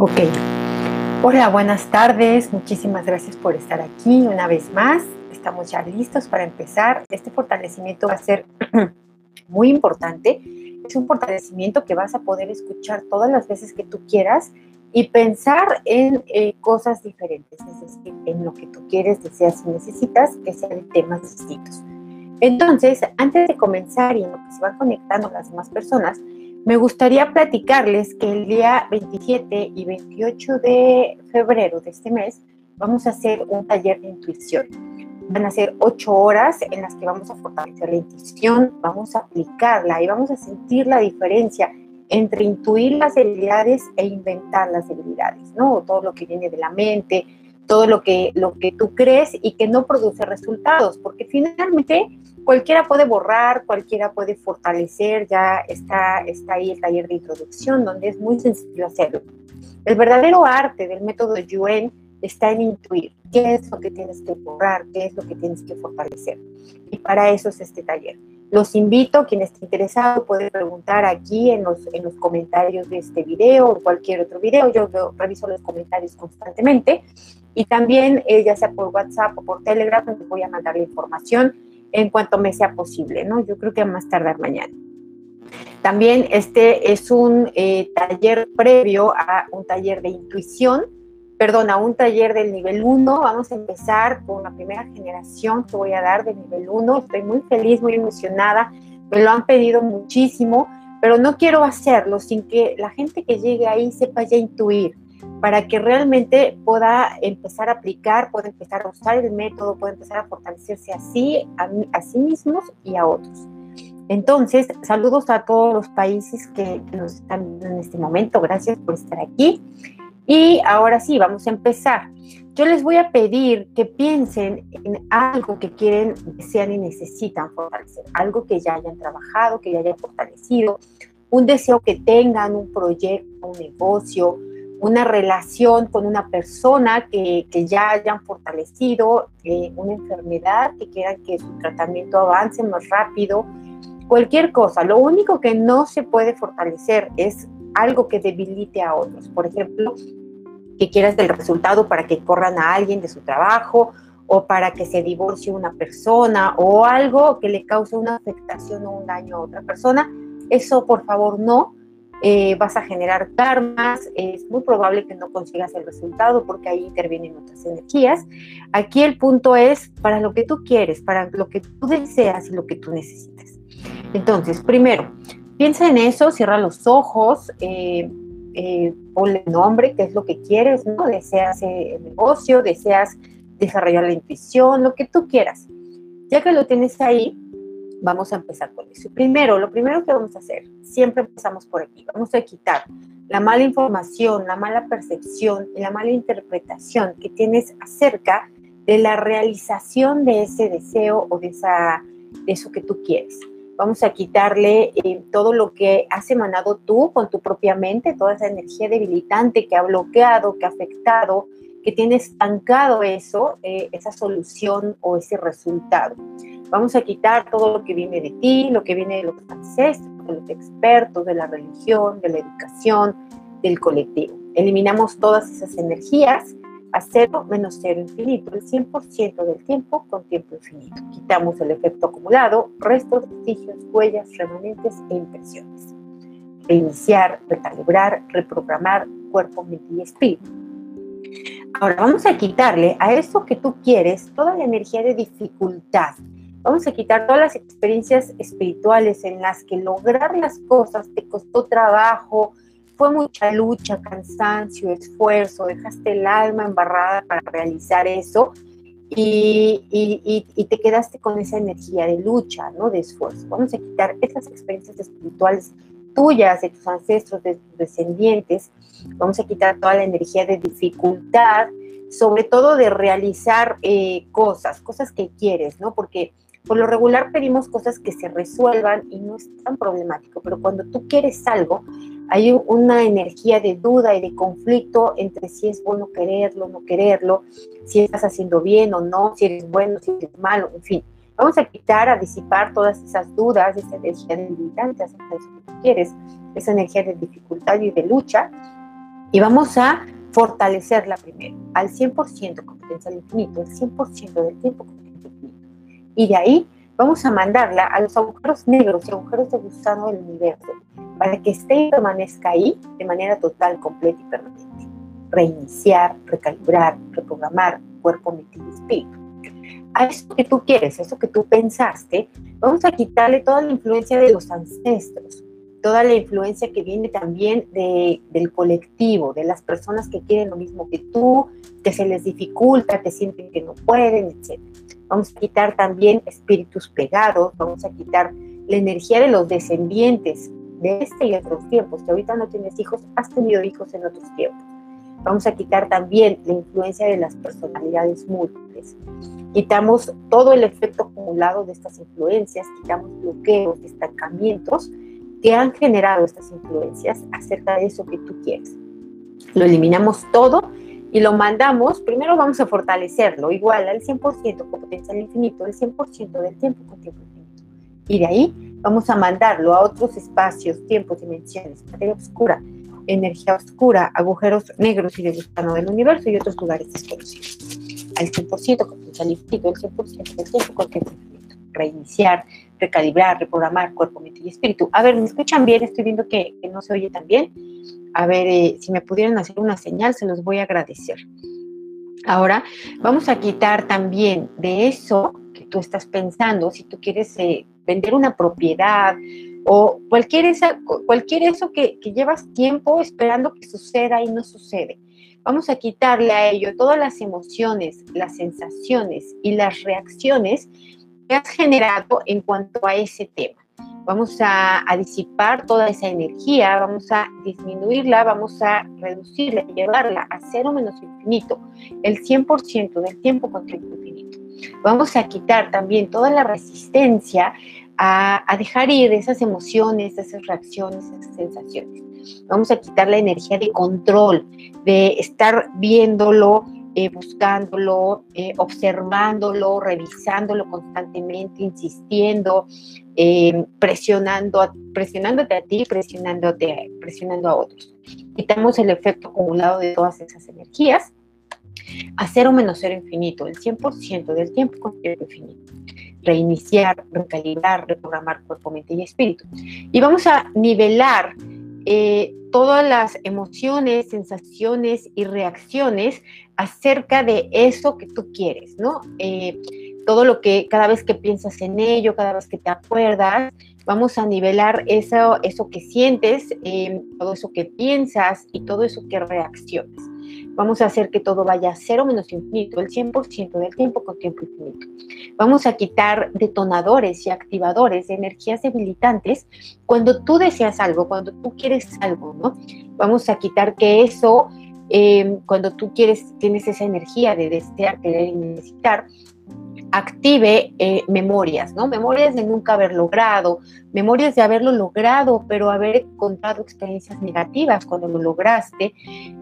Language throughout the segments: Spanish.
Ok. Hola, buenas tardes. Muchísimas gracias por estar aquí una vez más. Estamos ya listos para empezar. Este fortalecimiento va a ser muy importante. Es un fortalecimiento que vas a poder escuchar todas las veces que tú quieras y pensar en eh, cosas diferentes, es decir, en lo que tú quieres, deseas y necesitas, que sean temas distintos. Entonces, antes de comenzar y en lo que se van conectando las demás personas, me gustaría platicarles que el día 27 y 28 de febrero de este mes vamos a hacer un taller de intuición. Van a ser ocho horas en las que vamos a fortalecer la intuición, vamos a aplicarla y vamos a sentir la diferencia entre intuir las debilidades e inventar las debilidades, ¿no? Todo lo que viene de la mente, todo lo que, lo que tú crees y que no produce resultados, porque finalmente cualquiera puede borrar, cualquiera puede fortalecer, ya está, está ahí el taller de introducción donde es muy sencillo hacerlo. El verdadero arte del método Yuen está en intuir qué es lo que tienes que borrar, qué es lo que tienes que fortalecer. Y para eso es este taller. Los invito, quien esté interesado puede preguntar aquí en los, en los comentarios de este video o cualquier otro video. Yo, reviso los comentarios constantemente. Y también, eh, ya sea por WhatsApp o por Telegram, les voy a mandar la información en cuanto me sea posible, ¿no? Yo creo que más tardar mañana. También este es un eh, taller previo a un taller de intuición, perdón, a un taller del nivel 1. Vamos a empezar con la primera generación que voy a dar del nivel 1. Estoy muy feliz, muy emocionada. Me lo han pedido muchísimo, pero no quiero hacerlo sin que la gente que llegue ahí sepa ya intuir para que realmente pueda empezar a aplicar, pueda empezar a usar el método, pueda empezar a fortalecerse así, a, a sí mismos y a otros. Entonces, saludos a todos los países que nos están viendo en este momento. Gracias por estar aquí. Y ahora sí, vamos a empezar. Yo les voy a pedir que piensen en algo que quieren, desean y necesitan fortalecer, algo que ya hayan trabajado, que ya hayan fortalecido, un deseo que tengan, un proyecto, un negocio, una relación con una persona que, ya hayan fortalecido, eh, una enfermedad, que quieran que su tratamiento avance más rápido, cualquier cosa. Lo único que no se puede fortalecer es algo que debilite a otros. Por ejemplo, que quieras del resultado para que corran a alguien de su trabajo o para que se divorcie una persona o algo que le cause una afectación o un daño a otra persona. Eso, por favor, no eh, vas a generar karmas, es muy probable que no consigas el resultado porque ahí intervienen otras energías. Aquí el punto es para lo que tú quieres, para lo que tú deseas y lo que tú necesitas. Entonces, primero, piensa en eso, cierra los ojos, eh, eh, ponle nombre, qué es lo que quieres, ¿no? Deseas el negocio, deseas desarrollar la intuición, lo que tú quieras. Ya que lo tienes ahí, Vamos a empezar con eso. Primero, lo primero que vamos a hacer, siempre empezamos por aquí, vamos a quitar la mala información, la mala percepción y la mala interpretación que tienes acerca de la realización de ese deseo o de, esa, eso que tú quieres. Vamos a quitarle eh, todo lo que has emanado tú con tu propia mente, toda esa energía debilitante que ha bloqueado, que ha afectado, que tiene estancado eso, eh, esa solución o ese resultado. Vamos a quitar todo lo que viene de ti, lo que viene de los ancestros, de los expertos, de la religión, de la educación, del colectivo. Eliminamos todas esas energías a cero menos cero infinito, el 100% del tiempo con tiempo infinito. Quitamos el efecto acumulado, restos, vestigios, huellas, remanentes e impresiones. Reiniciar, recalibrar, reprogramar cuerpo, mente y espíritu. Ahora vamos a quitarle a eso que tú quieres toda la energía de dificultad, Vamos a quitar todas las experiencias espirituales en las que lograr las cosas te costó trabajo, fue mucha lucha, cansancio, esfuerzo, dejaste el alma embarrada para realizar eso y, te quedaste con esa energía de lucha, ¿no? de esfuerzo. Vamos a quitar esas experiencias espirituales tuyas, de tus ancestros, de tus descendientes. Vamos a quitar toda la energía de dificultad, sobre todo de realizar eh, cosas, cosas que quieres, ¿no? Porque por lo regular pedimos cosas que se resuelvan y no es tan problemático, pero cuando tú quieres algo, hay una energía de duda y de conflicto entre si es bueno quererlo, no quererlo, si estás haciendo bien o no, si eres bueno, si eres malo, en fin. Vamos a quitar, a disipar todas esas dudas, esa energía debilitante acerca de eso que tú quieres, esa energía de dificultad y de lucha. Y vamos a fortalecerla primero, al 100% con potencial infinito, el 100% del tiempo infinito. Y de ahí vamos a mandarla a los agujeros negros y agujeros de gusano del universo, para que esté y permanezca ahí de manera total, completa y permanente. Reiniciar, recalibrar, reprogramar cuerpo, mente y espíritu. A eso que tú quieres, a eso que tú pensaste, vamos a quitarle toda la influencia de los ancestros, toda la influencia que viene también de, del colectivo, de las personas que quieren lo mismo que tú, que se les dificulta, que sienten que no pueden, etc. Vamos a quitar también espíritus pegados, vamos a quitar la energía de los descendientes de este y otros tiempos, que ahorita no tienes hijos, has tenido hijos en otros tiempos. Vamos a quitar también la influencia de las personalidades múltiples. Quitamos todo el efecto acumulado de estas influencias, quitamos bloqueos, estancamientos que han generado estas influencias acerca de eso que tú quieres. Lo eliminamos todo y lo mandamos, primero vamos a fortalecerlo, igual al 100% con potencial infinito, el 100% del tiempo con tiempo infinito. Y de ahí vamos a mandarlo a otros espacios, tiempos, dimensiones, materia oscura, energía oscura, agujeros negros y de gusano del universo y otros lugares desconocidos. Al 100% con potencial infinito, el 100% del tiempo con tiempo infinito reiniciar, recalibrar, reprogramar cuerpo, mente y espíritu. A ver, ¿me escuchan bien? Estoy viendo que, no se oye tan bien. A ver, eh, si me pudieran hacer una señal, se los voy a agradecer. Ahora, vamos a quitar también de eso que tú estás pensando, si tú quieres eh, vender una propiedad o cualquier, esa, cualquier eso que, que llevas tiempo esperando que suceda y no sucede. Vamos a quitarle a ello todas las emociones, las sensaciones y las reacciones que has generado en cuanto a ese tema. Vamos a, disipar toda esa energía, vamos a disminuirla, vamos a reducirla, llevarla a cero menos infinito, el 100% del tiempo con tiempo infinito. Vamos a quitar también toda la resistencia a, a dejar ir esas emociones, esas reacciones, esas sensaciones. Vamos a quitar la energía de control, de estar viéndolo eh, buscándolo, eh, observándolo, revisándolo constantemente, insistiendo, eh, presionando, presionándote a ti, presionándote, presionando a otros. Quitamos el efecto acumulado de todas esas energías a cero menos cero infinito, el 100% del tiempo con tiempo infinito. Reiniciar, recalibrar, reprogramar cuerpo, mente y espíritu. Y vamos a nivelar eh, todas las emociones, sensaciones y reacciones acerca de eso que tú quieres, ¿no? Eh, todo lo que cada vez que piensas en ello, cada vez que te acuerdas, vamos a nivelar eso, eso que sientes, eh, todo eso que piensas y todo eso que reaccionas. Vamos a hacer que todo vaya a cero menos infinito, el 100% del tiempo con tiempo infinito. Vamos a quitar detonadores y activadores de energías debilitantes cuando tú deseas algo, cuando tú quieres algo, ¿no? Vamos a quitar que eso, eh, cuando tú quieres, tienes esa energía de desear, querer y necesitar, active eh, memorias, ¿no? Memorias de nunca haber logrado, memorias de haberlo logrado, pero haber contado experiencias negativas cuando lo lograste,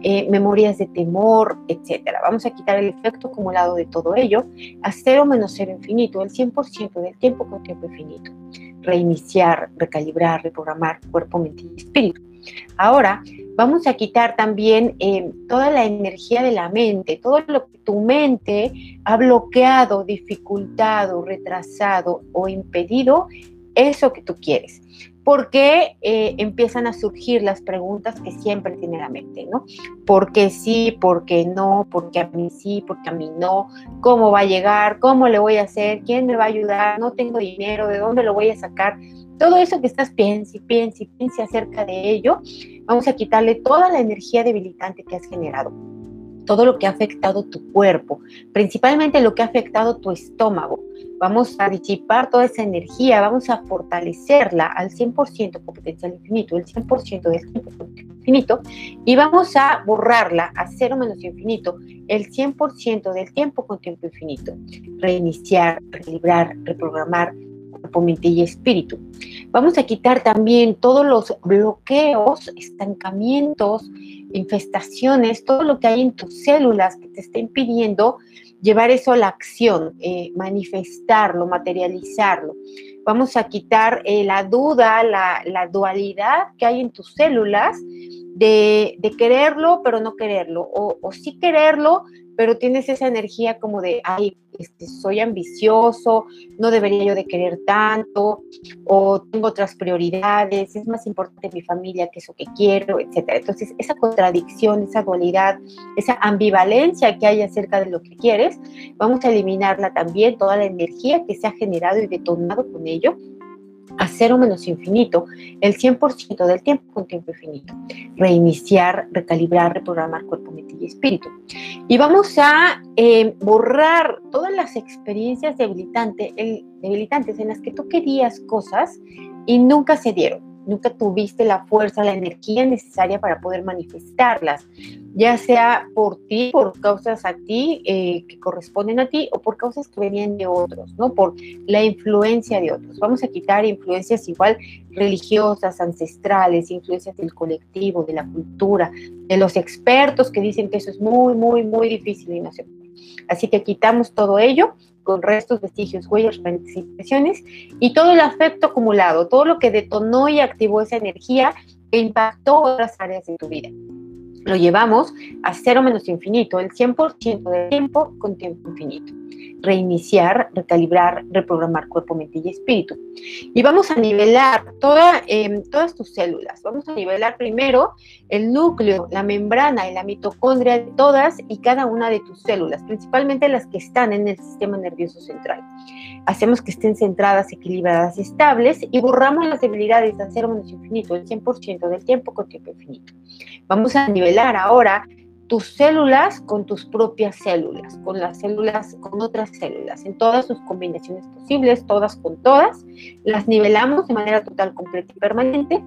eh, memorias de temor, etcétera. Vamos a quitar el efecto acumulado de todo ello a cero menos cero infinito, el 100% del tiempo con tiempo infinito. Reiniciar, recalibrar, reprogramar cuerpo, mente y espíritu. Ahora, vamos a quitar también eh, toda la energía de la mente, todo lo que tu mente ha bloqueado, dificultado, retrasado o impedido eso que tú quieres. Porque eh, empiezan a surgir las preguntas que siempre tiene la mente, ¿no? ¿Por qué sí? ¿Por qué no? ¿Por qué a mí sí? ¿Por qué a mí no? ¿Cómo va a llegar? ¿Cómo le voy a hacer? ¿Quién me va a ayudar? No tengo dinero, ¿de dónde lo voy a sacar? Todo eso que estás piense piense y piense acerca de ello, vamos a quitarle toda la energía debilitante que has generado, todo lo que ha afectado tu cuerpo, principalmente lo que ha afectado tu estómago. Vamos a disipar toda esa energía, vamos a fortalecerla al 100% con potencial infinito, el 100% del tiempo infinito, y vamos a borrarla a cero menos infinito, el 100% del tiempo con tiempo infinito. Reiniciar, relibrar, reprogramar, cuerpo, y espíritu. Vamos a quitar también todos los bloqueos, estancamientos, infestaciones, todo lo que hay en tus células que te está impidiendo llevar eso a la acción, eh, manifestarlo, materializarlo. Vamos a quitar eh, la duda, la, la dualidad que hay en tus células de, quererlo, pero no quererlo, o, o sí quererlo, pero tienes esa energía como de, ay, este, soy ambicioso, no debería yo de querer tanto, o tengo otras prioridades, es más importante mi familia que eso que quiero, etc. Entonces, esa contradicción, esa dualidad, esa ambivalencia que hay acerca de lo que quieres, vamos a eliminarla también, toda la energía que se ha generado y detonado con ello, a cero menos infinito el 100% del tiempo con tiempo infinito. Reiniciar, recalibrar, reprogramar cuerpo, mente y espíritu. Y vamos a eh, borrar todas las experiencias debilitantes, debilitantes en las que tú querías cosas y nunca se dieron nunca tuviste la fuerza, la energía necesaria para poder manifestarlas, ya sea por ti, por causas a ti eh, que corresponden a ti o por causas que venían de otros, ¿no? Por la influencia de otros. Vamos a quitar influencias igual religiosas, ancestrales, influencias del colectivo, de la cultura, de los expertos que dicen que eso es muy, muy, muy difícil y no se puede. Así que quitamos todo ello con restos, vestigios, huellas, impresiones y todo el afecto acumulado, todo lo que detonó y activó esa energía que impactó otras áreas de tu vida. Lo llevamos a cero menos infinito, el 100% del tiempo con tiempo infinito reiniciar, recalibrar, reprogramar cuerpo, mente y espíritu. Y vamos a nivelar toda, em, todas tus células. Vamos a nivelar primero el núcleo, la membrana y la mitocondria de todas y cada una de tus células, principalmente las que están en el sistema nervioso central. Hacemos que estén centradas, equilibradas, estables y borramos las debilidades de cero menos infinito, el 100% del tiempo con tiempo infinito. Vamos a nivelar ahora tus células con tus propias células, con las células, con otras células, en todas sus combinaciones posibles, todas con todas, las nivelamos de manera total, completa y permanente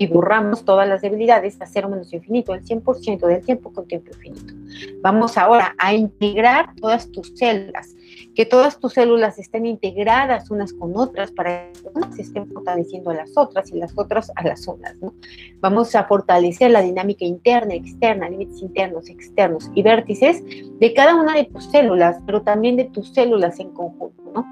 y borramos todas las debilidades a cero menos infinito, el 100% del tiempo con tiempo infinito. Vamos ahora a integrar todas tus células, que todas tus células estén integradas unas con otras para que unas estén fortaleciendo a las otras y las otras a las unas. Vamos a fortalecer la dinámica interna, externa, límites internos, externos y vértices de cada una de tus células, pero también de tus células en conjunto. ¿no?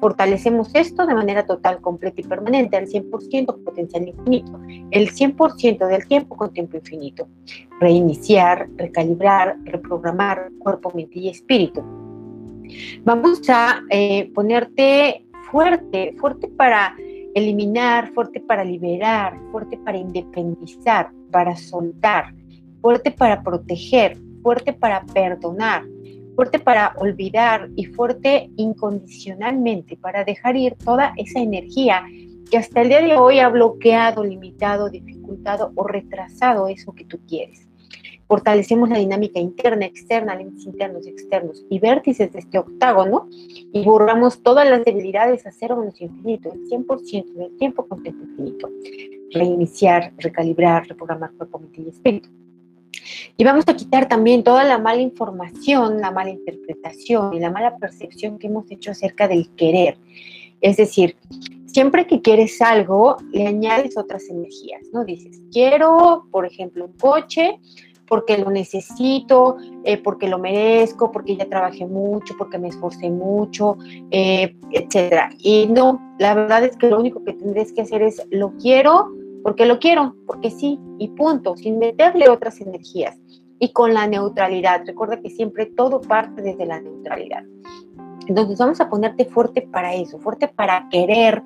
Fortalecemos esto de manera total, completa y permanente, al 100% con potencial infinito, el 100% del tiempo con tiempo infinito. Reiniciar, recalibrar, reprogramar cuerpo, mente y espíritu. Vamos a eh, ponerte fuerte, fuerte para eliminar, fuerte para liberar, fuerte para independizar, para soltar, fuerte para proteger, fuerte para perdonar, fuerte para olvidar y fuerte incondicionalmente para dejar ir toda esa energía que hasta el día de hoy ha bloqueado, limitado, dificultado o retrasado eso que tú quieres. Fortalecemos la dinámica interna, externa, límites internos, externos y vértices de este octágono y borramos todas las debilidades a cero menos infinito, el 100% del tiempo con tiempo infinito. Reiniciar, recalibrar, reprogramar cuerpo, mente y espíritu. Y vamos a quitar también toda la mala información, la mala interpretación y la mala percepción que hemos hecho acerca del querer. Es decir, siempre que quieres algo, le añades otras energías, ¿no? Dices, quiero, por ejemplo, un coche porque lo necesito, eh, porque lo merezco, porque ya trabajé mucho, porque me esforcé mucho, eh, etcétera. Y no, la verdad es que lo único que tendrías que hacer es lo quiero porque lo quiero, porque sí, y punto, sin meterle otras energías y con la neutralidad. Recuerda que siempre todo parte desde la neutralidad. Entonces vamos a ponerte fuerte para eso, fuerte para querer,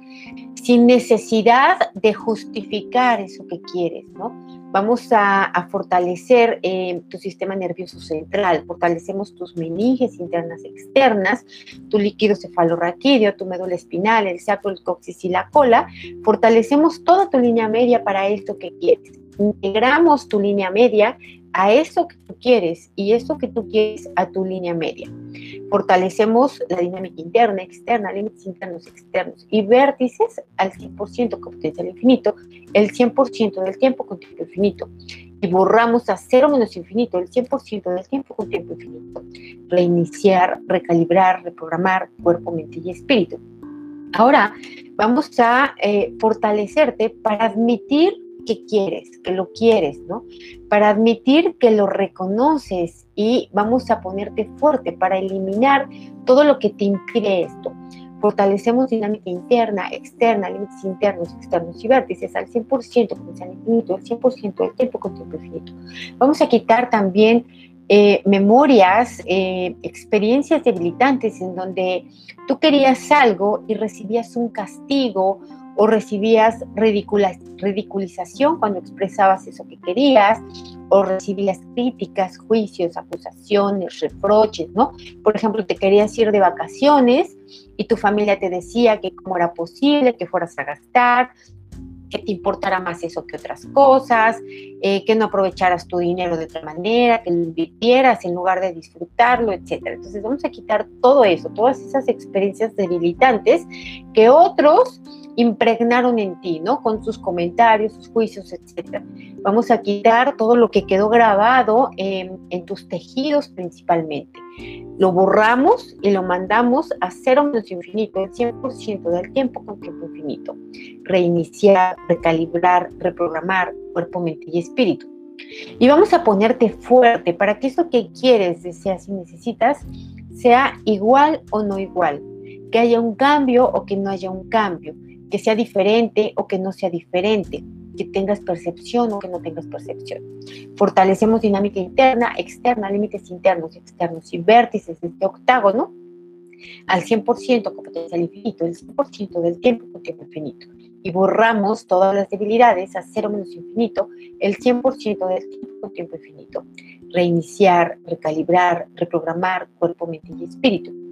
sin necesidad de justificar eso que quieres, ¿no? Vamos a, fortalecer eh, tu sistema nervioso central, fortalecemos tus meninges internas externas, tu líquido cefalorraquídeo, tu médula espinal, el sacro, el coxis y la cola. Fortalecemos toda tu línea media para esto que quieres. Integramos tu línea media a eso que tú quieres y eso que tú quieres a tu línea media. Fortalecemos la dinámica interna, externa, límites internos, externos y vértices al 100% con potencial infinito, el 100% del tiempo con tiempo infinito. Y borramos a cero menos infinito, el 100% del tiempo con tiempo infinito. Reiniciar, recalibrar, reprogramar cuerpo, mente y espíritu. Ahora vamos a eh, fortalecerte para admitir que quieres, que lo quieres, ¿no? Para admitir que lo reconoces y vamos a ponerte fuerte para eliminar todo lo que te impide esto. Fortalecemos dinámica interna, externa, límites internos, externos y vértices al 100% potencial infinito, al 100% del tiempo con tiempo infinito. Vamos a quitar también eh, memorias, eh, experiencias debilitantes en donde tú querías algo y recibías un castigo o recibías ridiculización cuando expresabas eso que querías, o recibías críticas, juicios, acusaciones, reproches, ¿no? Por ejemplo, te querías ir de vacaciones y tu familia te decía que cómo era posible que fueras a gastar, que te importara más eso que otras cosas, eh, que no aprovecharas tu dinero de otra manera, que lo invirtieras en lugar de disfrutarlo, etc. Entonces vamos a quitar todo eso, todas esas experiencias debilitantes que otros impregnaron en ti, ¿no? Con sus comentarios, sus juicios, etc. Vamos a quitar todo lo que quedó grabado en, tus tejidos principalmente. Lo borramos y lo mandamos a cero menos infinito, el 100% del tiempo con tiempo infinito. Reiniciar, recalibrar, reprogramar cuerpo, mente y espíritu. Y vamos a ponerte fuerte para que eso que quieres, deseas y necesitas sea igual o no igual, que haya un cambio o que no haya un cambio, que sea diferente o que no sea diferente, que tengas percepción o que no tengas percepción. Fortalecemos dinámica interna, externa, límites internos externos y vértices de este octágono al 100% con potencial infinito, el 100% del tiempo con tiempo infinito. Y borramos todas las debilidades a cero menos infinito, el 100% del tiempo con tiempo infinito. Reiniciar, recalibrar, reprogramar cuerpo, mente y espíritu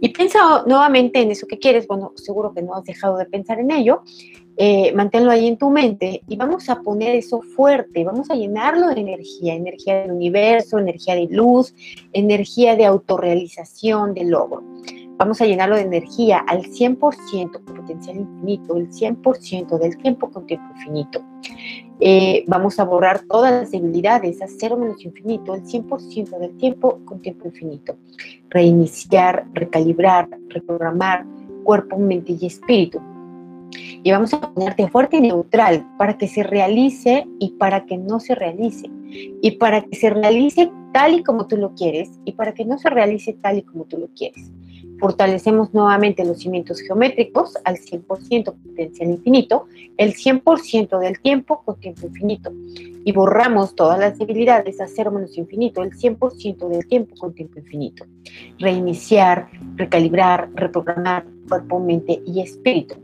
y piensa nuevamente en eso que quieres, bueno, seguro que no has dejado de pensar en ello, eh, manténlo ahí en tu mente y vamos a poner eso fuerte, vamos a llenarlo de energía, energía del universo, energía de luz, energía de autorrealización, de logro. Vamos a llenarlo de energía al 100% con potencial infinito, el 100% del tiempo con tiempo infinito. Eh, vamos a borrar todas las debilidades a cero menos infinito, el 100% del tiempo con tiempo infinito. Reiniciar, recalibrar, reprogramar cuerpo, mente y espíritu. Y vamos a ponerte fuerte y neutral para que se realice y para que no se realice. Y para que se realice tal y como tú lo quieres y para que no se realice tal y como tú lo quieres. Fortalecemos nuevamente los cimientos geométricos al 100% potencial infinito, el 100% del tiempo con tiempo infinito. Y borramos todas las debilidades a cero menos infinito, el 100% del tiempo con tiempo infinito. Reiniciar, recalibrar, reprogramar cuerpo, mente y espíritu.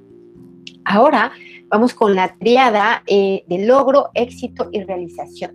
Ahora vamos con la triada eh, de logro, éxito y realización.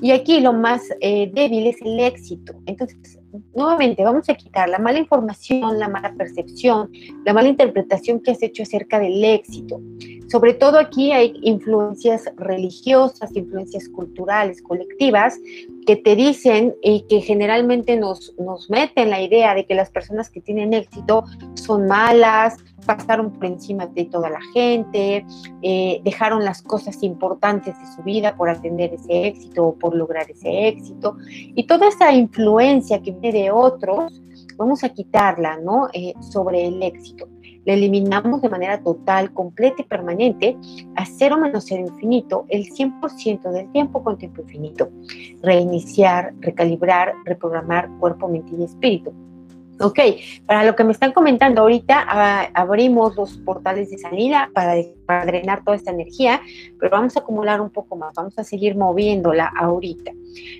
Y aquí lo más eh, débil es el éxito. Entonces, nuevamente, vamos a quitar la mala información, la mala percepción, la mala interpretación que has hecho acerca del éxito. Sobre todo aquí hay influencias religiosas, influencias culturales, colectivas, que te dicen y que generalmente nos, nos meten la idea de que las personas que tienen éxito son malas, pasaron por encima de toda la gente, eh, dejaron las cosas importantes de su vida por atender ese éxito o por lograr ese éxito. Y toda esa influencia que viene de otros, vamos a quitarla, ¿no? Eh, sobre el éxito. La eliminamos de manera total, completa y permanente a cero menos cero infinito el 100% del tiempo con tiempo infinito. Reiniciar, recalibrar, reprogramar cuerpo, mente y espíritu. Ok, para lo que me están comentando ahorita, ah, abrimos los portales de salida para, para, drenar toda esta energía, pero vamos a acumular un poco más, vamos a seguir moviéndola ahorita.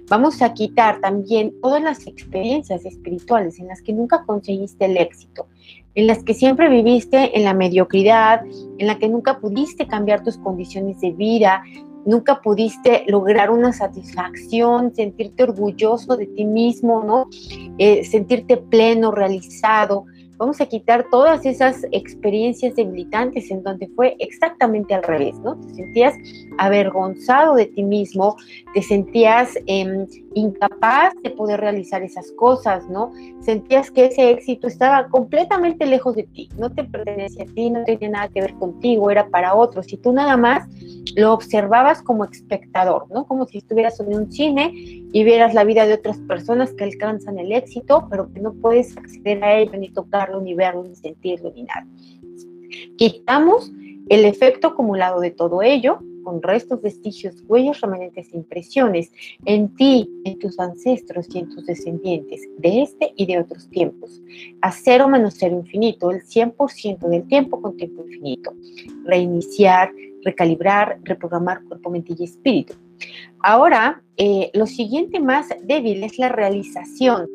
Vamos a quitar también todas las experiencias espirituales en las que nunca conseguiste el éxito, en las que siempre viviste en la mediocridad, en la que nunca pudiste cambiar tus condiciones de vida, nunca pudiste lograr una satisfacción, sentirte orgulloso de ti mismo, ¿no? Eh, sentirte pleno, realizado. Vamos a quitar todas esas experiencias debilitantes en donde fue exactamente al revés, ¿no? Te sentías avergonzado de ti mismo, te sentías em, incapaz de poder realizar esas cosas, ¿no? Sentías que ese éxito estaba completamente lejos de ti, no te pertenecía a ti, no tenía nada que ver contigo, era para otros, y tú nada más lo observabas como espectador, ¿no? Como si estuvieras en un cine y vieras la vida de otras personas que alcanzan el éxito, pero que no puedes acceder a ello, ni tocarlo, ni verlo, ni sentirlo, ni nada. Quitamos el efecto acumulado de todo ello con restos, vestigios, huellas, remanentes e impresiones en ti, en tus ancestros y en tus descendientes, de este y de otros tiempos. A cero menos cero infinito, el 100% del tiempo con tiempo infinito. Reiniciar, recalibrar, reprogramar cuerpo, mente y espíritu. Ahora, eh, lo siguiente más débil es la realización.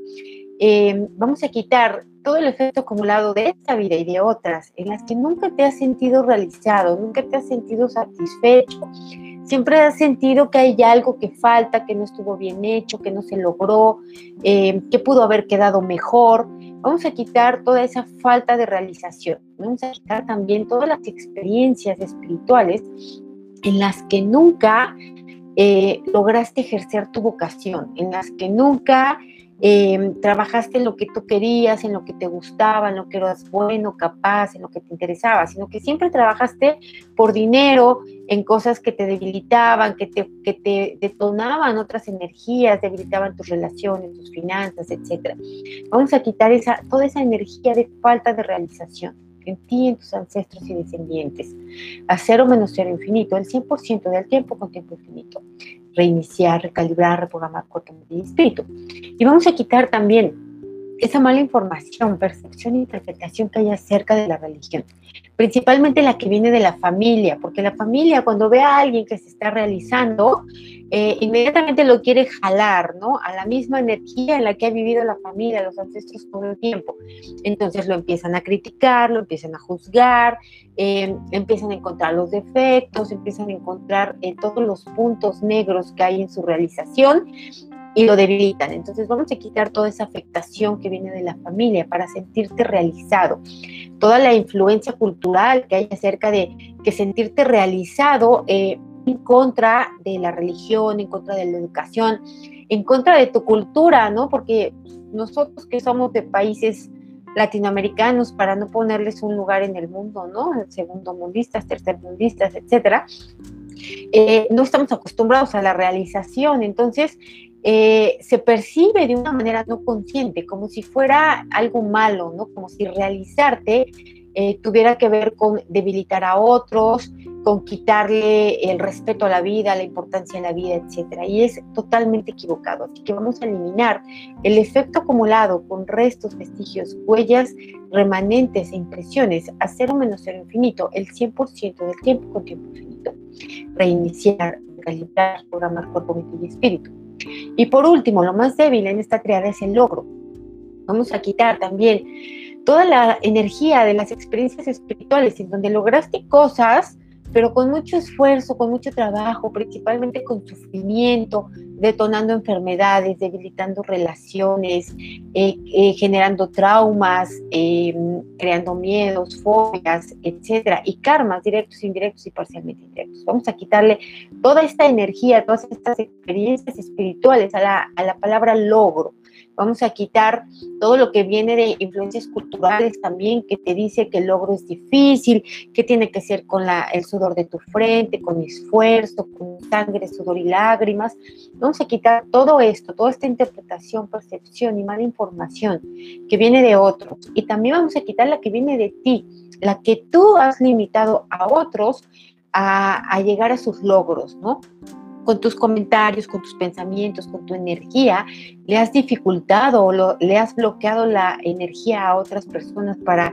Eh, vamos a quitar todo el efecto acumulado de esta vida y de otras en las que nunca te has sentido realizado, nunca te has sentido satisfecho, siempre has sentido que hay algo que falta, que no estuvo bien hecho, que no se logró, eh, que pudo haber quedado mejor. Vamos a quitar toda esa falta de realización. Vamos a quitar también todas las experiencias espirituales en las que nunca eh, lograste ejercer tu vocación, en las que nunca eh, trabajaste en lo que tú querías, en lo que te gustaba, en lo que eras bueno, capaz, en lo que te interesaba, sino que siempre trabajaste por dinero, en cosas que te debilitaban, que te, que te detonaban otras energías, debilitaban tus relaciones, tus finanzas, etc. Vamos a quitar esa, toda esa energía de falta de realización en ti, en tus ancestros y descendientes. A cero menos cero infinito, el 100% del tiempo con tiempo infinito reiniciar, recalibrar, reprogramar cuerpo, y espíritu. Y vamos a quitar también esa mala información, percepción e interpretación que hay acerca de la religión, principalmente la que viene de la familia, porque la familia cuando ve a alguien que se está realizando, eh, inmediatamente lo quiere jalar, ¿no? A la misma energía en la que ha vivido la familia, los ancestros todo el tiempo. Entonces lo empiezan a criticar, lo empiezan a juzgar, eh, empiezan a encontrar los defectos, empiezan a encontrar eh, todos los puntos negros que hay en su realización y lo debilitan. Entonces vamos a quitar toda esa afectación que viene de la familia para sentirte realizado. Toda la influencia cultural que hay acerca de que sentirte realizado eh, en contra de la religión, en contra de la educación, en contra de tu cultura, ¿no? Porque nosotros que somos de países latinoamericanos, para no ponerles un lugar en el mundo, ¿no? Segundo mundistas, tercer mundistas, etcétera, eh, no estamos acostumbrados a la realización. Entonces, eh, se percibe de una manera no consciente, como si fuera algo malo, ¿no? Como si realizarte eh, tuviera que ver con debilitar a otros, con quitarle el respeto a la vida, la importancia de la vida, etcétera. Y es totalmente equivocado. Así que vamos a eliminar el efecto acumulado con restos, vestigios, huellas, remanentes e impresiones a cero menos cero infinito, el 100% del tiempo con tiempo infinito. Reiniciar, calibrar, programar cuerpo, mente y espíritu. Y por último, lo más débil en esta triada es el logro. Vamos a quitar también toda la energía de las experiencias espirituales en donde lograste cosas, pero con mucho esfuerzo, con mucho trabajo, principalmente con sufrimiento, detonando enfermedades, debilitando relaciones, eh, eh, generando traumas, eh, creando miedos, fobias, etcétera, y karmas directos, indirectos y parcialmente indirectos. Vamos a quitarle toda esta energía, todas estas experiencias espirituales a la, a la palabra logro vamos a quitar todo lo que viene de influencias culturales también, que te dice que el logro es difícil, que tiene que ser con el sudor de tu frente, con esfuerzo, con sangre, sudor y lágrimas. Vamos a quitar todo esto, toda esta interpretación, percepción y mala información que viene de otros. Y también vamos a quitar la que viene de ti, la que tú has limitado a otros a, a llegar a sus logros, ¿no? con tus comentarios, con tus pensamientos, con tu energía, le has dificultado o le has bloqueado la energía a otras personas para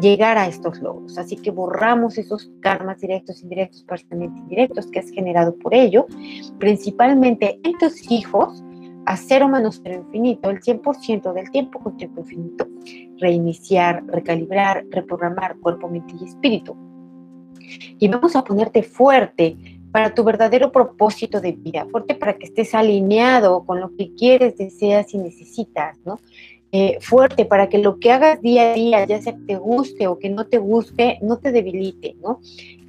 llegar a estos logros. Así que borramos esos karmas directos, indirectos, parcialmente indirectos que has generado por ello, principalmente en tus hijos, a cero menos cero infinito, el 100% del tiempo con tiempo infinito. Reiniciar, recalibrar, reprogramar cuerpo, mente y espíritu. Y vamos a ponerte fuerte para tu verdadero propósito de vida, fuerte para que estés alineado con lo que quieres, deseas y necesitas, ¿no? Eh, fuerte para que lo que hagas día a día, ya sea que te guste o que no te guste, no te debilite, ¿no?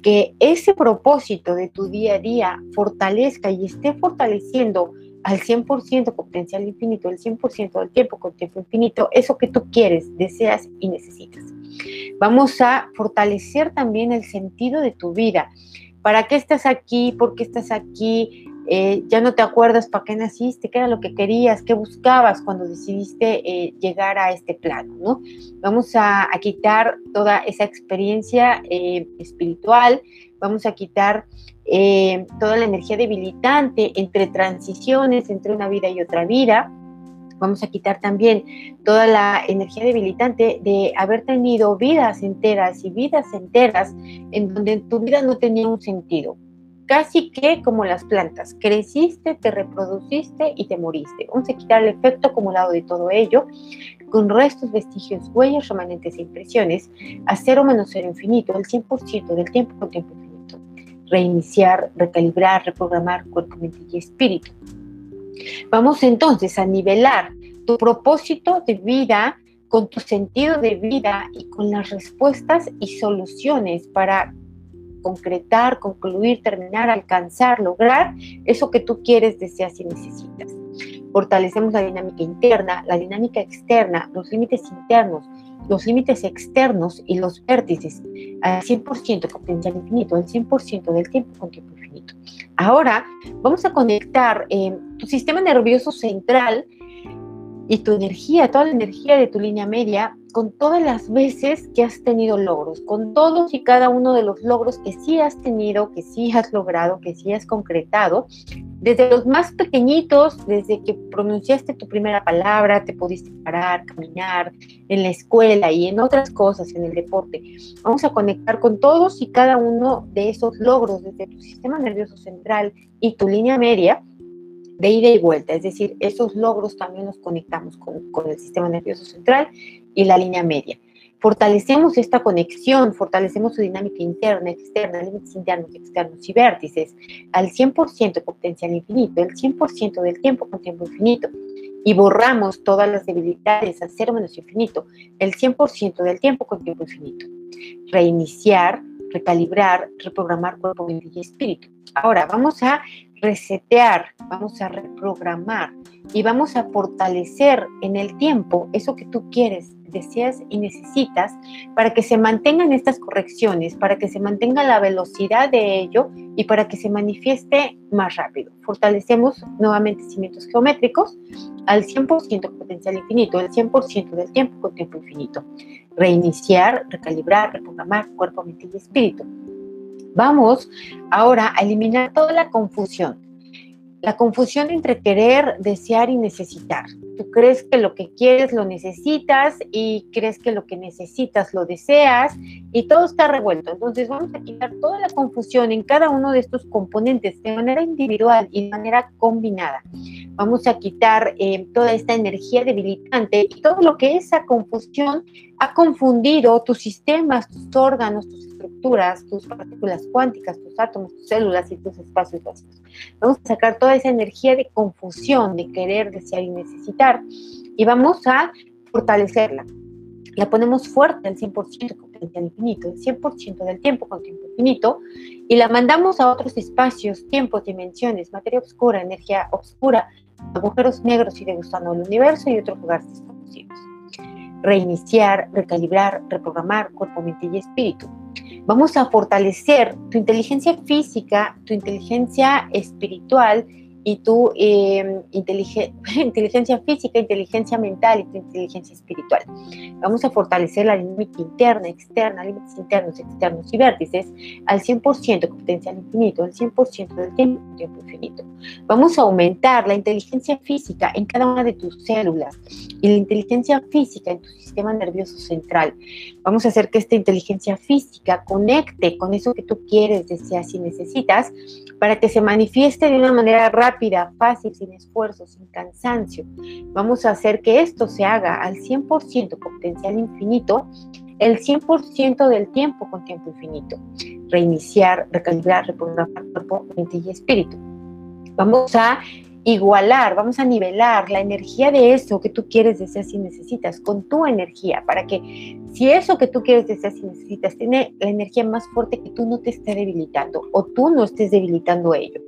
Que ese propósito de tu día a día fortalezca y esté fortaleciendo al 100% con potencial infinito, el 100% del tiempo con tiempo infinito, eso que tú quieres, deseas y necesitas. Vamos a fortalecer también el sentido de tu vida ¿Para qué estás aquí? ¿Por qué estás aquí? Eh, ya no te acuerdas para qué naciste, qué era lo que querías, qué buscabas cuando decidiste eh, llegar a este plano, ¿no? Vamos a, quitar toda esa experiencia eh, espiritual, vamos a quitar toda la energía debilitante entre transiciones, entre una vida y otra vida. Vamos a quitar también toda la energía debilitante de haber tenido vidas enteras y vidas enteras en donde tu vida no tenía un sentido casi que como las plantas, creciste, te reproduciste y te moriste. Vamos a quitar el efecto acumulado de todo ello, con restos, vestigios, huellas, remanentes e impresiones, a cero menos cero infinito, el 100% del tiempo con tiempo infinito. Reiniciar, recalibrar, reprogramar cuerpo, mente y espíritu. Vamos entonces a nivelar tu propósito de vida con tu sentido de vida y con las respuestas y soluciones para concretar, concluir, terminar, alcanzar, lograr eso que tú quieres, deseas y necesitas. Fortalecemos la dinámica interna, la dinámica externa, los límites internos, los límites externos y los vértices al 100% con potencial infinito, al 100% del tiempo con tiempo infinito. Ahora vamos a conectar eh, tu sistema nervioso central y tu energía, toda la energía de tu línea media con todas las veces que has tenido logros, con todos y cada uno de los logros que sí has tenido, que sí has logrado, que sí has concretado, desde los más pequeñitos, desde que pronunciaste tu primera palabra, te pudiste parar, caminar en la escuela y en otras cosas, en el deporte. Vamos a conectar con todos y cada uno de esos logros desde tu sistema nervioso central y tu línea media de ida y vuelta, es decir, esos logros también los conectamos con, con el sistema nervioso central y la línea media. Fortalecemos esta conexión, fortalecemos su dinámica interna, externa, límites internos, externos y vértices al 100% potencial infinito, el 100% del tiempo con tiempo infinito. Y borramos todas las debilidades al cero menos infinito, el 100% del tiempo con tiempo infinito. Reiniciar, recalibrar, reprogramar cuerpo, mente y espíritu. Ahora vamos a resetear, vamos a reprogramar y vamos a fortalecer en el tiempo eso que tú quieres, deseas y necesitas para que se mantengan estas correcciones, para que se mantenga la velocidad de ello y para que se manifieste más rápido. Fortalecemos nuevamente cimientos geométricos al 100% potencial infinito, el 100% del tiempo con tiempo infinito. Reiniciar, recalibrar, reprogramar cuerpo, mente y espíritu Vamos ahora a eliminar toda la confusión. La confusión entre querer, desear y necesitar. Tú crees que lo que quieres lo necesitas y crees que lo que necesitas lo deseas y todo está revuelto. Entonces vamos a quitar toda la confusión en cada uno de estos componentes de manera individual y de manera combinada. Vamos a quitar eh, toda esta energía debilitante y todo lo que esa confusión ha confundido tus sistemas, tus órganos, tus estructuras, tus partículas cuánticas, tus átomos, tus células y tus espacios vacíos. Vamos a sacar toda esa energía de confusión, de querer, desear y necesitar y vamos a fortalecerla. La ponemos fuerte al 100% con potencial infinito, el 100% del tiempo con tiempo infinito, y la mandamos a otros espacios, tiempos, dimensiones, materia oscura, energía oscura, agujeros negros y degustando el universo y otros lugares desconocidos reiniciar, recalibrar, reprogramar cuerpo, mente y espíritu. Vamos a fortalecer tu inteligencia física, tu inteligencia espiritual y tu em, inteligencia física, inteligencia mental y tu inteligencia espiritual. Vamos a fortalecer la dinámica interna, externa, límites internos, externos y vértices al 100% con potencial infinito, al 100% del tiempo, tiempo infinito. Vamos a aumentar la inteligencia física en cada una de tus células y la inteligencia física en tu sistema nervioso central. Vamos a hacer que esta inteligencia física conecte con eso que tú quieres, deseas y necesitas para que se manifieste de una manera rápida, fácil, sin esfuerzo, sin cansancio. Vamos a hacer que esto se haga al 100% con potencial infinito, el 100% del tiempo con tiempo infinito. Reiniciar, recalibrar, reprogramar cuerpo, mente y espíritu. Vamos a igualar, vamos a nivelar la energía de eso que tú quieres, deseas y necesitas con tu energía, para que si eso que tú quieres, deseas y necesitas tiene la energía más fuerte, que tú no te esté debilitando o tú no estés debilitando ello.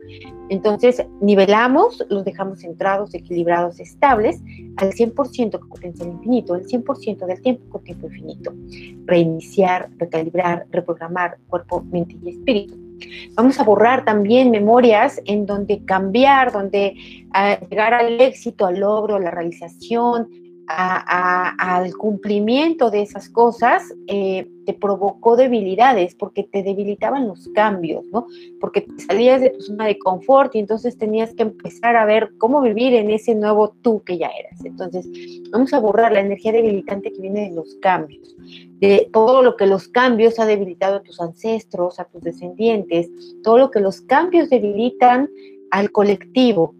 Entonces, nivelamos, los dejamos centrados, equilibrados, estables, al 100% con potencial infinito, el 100% del tiempo con tiempo infinito. Reiniciar, recalibrar, reprogramar cuerpo, mente y espíritu Vamos a borrar también memorias en donde cambiar, donde ah, llegar al éxito, al logro, a la realización, al cumplimiento de esas cosas, eh, te provocó debilidades, porque te debilitaban los cambios, ¿no? Porque salías de tu zona de confort y entonces tenías que empezar a ver cómo vivir en ese nuevo tú que ya eras. Entonces, vamos a borrar la energía debilitante que viene de los cambios, de todo lo que los cambios ha debilitado a tus ancestros, a tus descendientes, todo lo que los cambios debilitan al colectivo,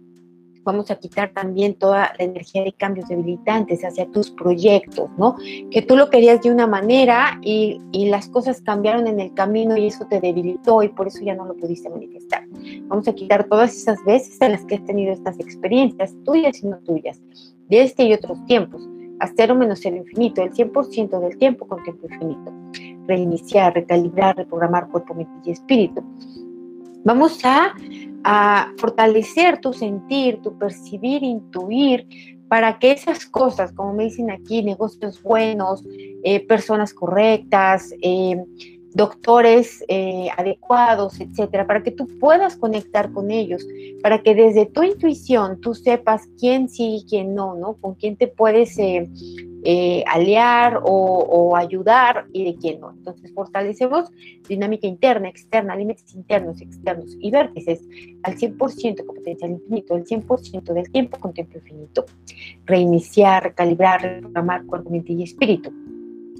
vamos a quitar también toda la energía de cambios debilitantes hacia tus proyectos, ¿no? Que tú lo querías de una manera y, las cosas cambiaron en el camino y eso te debilitó y por eso ya no lo pudiste manifestar. Vamos a quitar todas esas veces en las que has tenido estas experiencias, tuyas y no tuyas, de este y otros tiempos, a cero menos cero infinito, el 100% del tiempo con tiempo infinito. Reiniciar, recalibrar, reprogramar cuerpo, mente y espíritu. Vamos a a fortalecer tu sentir, tu percibir, intuir, para que esas cosas, como me dicen aquí, negocios buenos, eh, personas correctas, eh, doctores eh, adecuados, etcétera, para que tú puedas conectar con ellos, para que desde tu intuición tú sepas quién sí y quién no, ¿no? Con quién te puedes eh, aliar o, ayudar y de quién no. Entonces fortalecemos dinámica interna, externa, límites internos, externos y vértices al 100% con potencial infinito, el 100% del tiempo con tiempo infinito. Reiniciar, recalibrar, reprogramar cuerpo, mente y espíritu.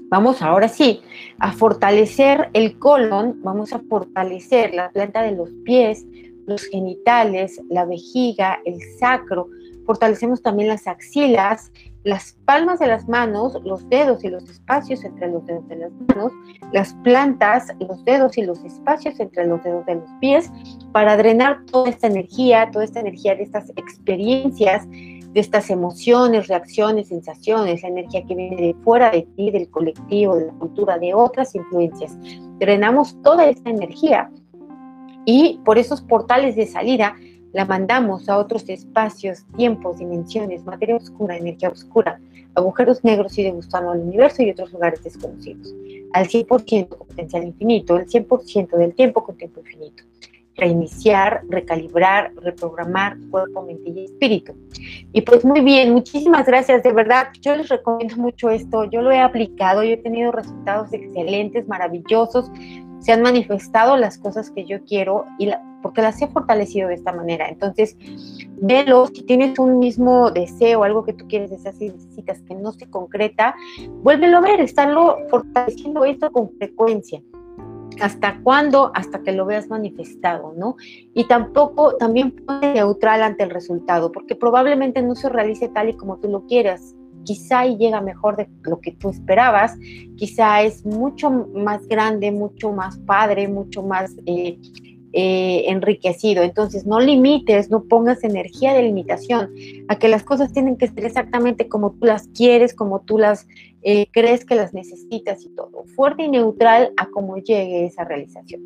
Vamos ahora sí a fortalecer el colon, vamos a fortalecer la planta de los pies, los genitales, la vejiga, el sacro, fortalecemos también las axilas, las palmas de las manos, los dedos y los espacios entre los dedos de las manos, las plantas, los dedos y los espacios entre los dedos de los pies, para drenar toda esta energía, toda esta energía de estas experiencias, de estas emociones, reacciones, sensaciones, la energía que viene de fuera de ti, del colectivo, de la cultura, de otras influencias. Drenamos toda esta energía y por esos portales de salida la mandamos a otros espacios, tiempos, dimensiones, materia oscura, energía oscura, agujeros negros y de gusano al universo y otros lugares desconocidos. Al 100% con potencial infinito, el 100% del tiempo con tiempo infinito. Reiniciar, recalibrar, reprogramar cuerpo, mente y espíritu. Y pues muy bien, muchísimas gracias, de verdad. Yo les recomiendo mucho esto. Yo lo he aplicado, yo he tenido resultados excelentes, maravillosos se han manifestado las cosas que yo quiero y porque las he fortalecido de esta manera. Entonces, velo, si tienes un mismo deseo, algo que tú quieres desear y necesitas que no se concreta, vuélvelo a ver, estarlo fortaleciendo esto con frecuencia. ¿Hasta cuándo? Hasta que lo veas manifestado, ¿no? Y tampoco, también ponte neutral ante el resultado, porque probablemente no se realice tal y como tú lo quieras quizá y llega mejor de lo que tú esperabas, quizá es mucho más grande, mucho más padre, mucho más eh, eh, enriquecido. Entonces, no limites, no pongas energía de limitación a que las cosas tienen que ser exactamente como tú las quieres, como tú las eh, crees que las necesitas y todo. Fuerte y neutral a cómo llegue esa realización.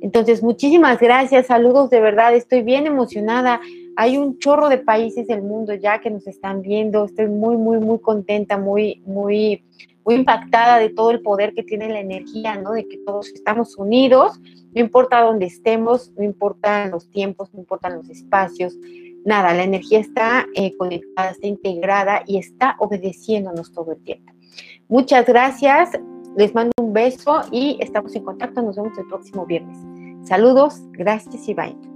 Entonces, muchísimas gracias, saludos de verdad, estoy bien emocionada hay un chorro de países del mundo ya que nos están viendo. Estoy muy, muy, muy contenta, muy, muy, muy impactada de todo el poder que tiene la energía, ¿no? De que todos estamos unidos, no importa dónde estemos, no importan los tiempos, no importan los espacios, nada, la energía está eh, conectada, está integrada y está obedeciéndonos todo el tiempo. Muchas gracias, les mando un beso y estamos en contacto, nos vemos el próximo viernes. Saludos, gracias y bye.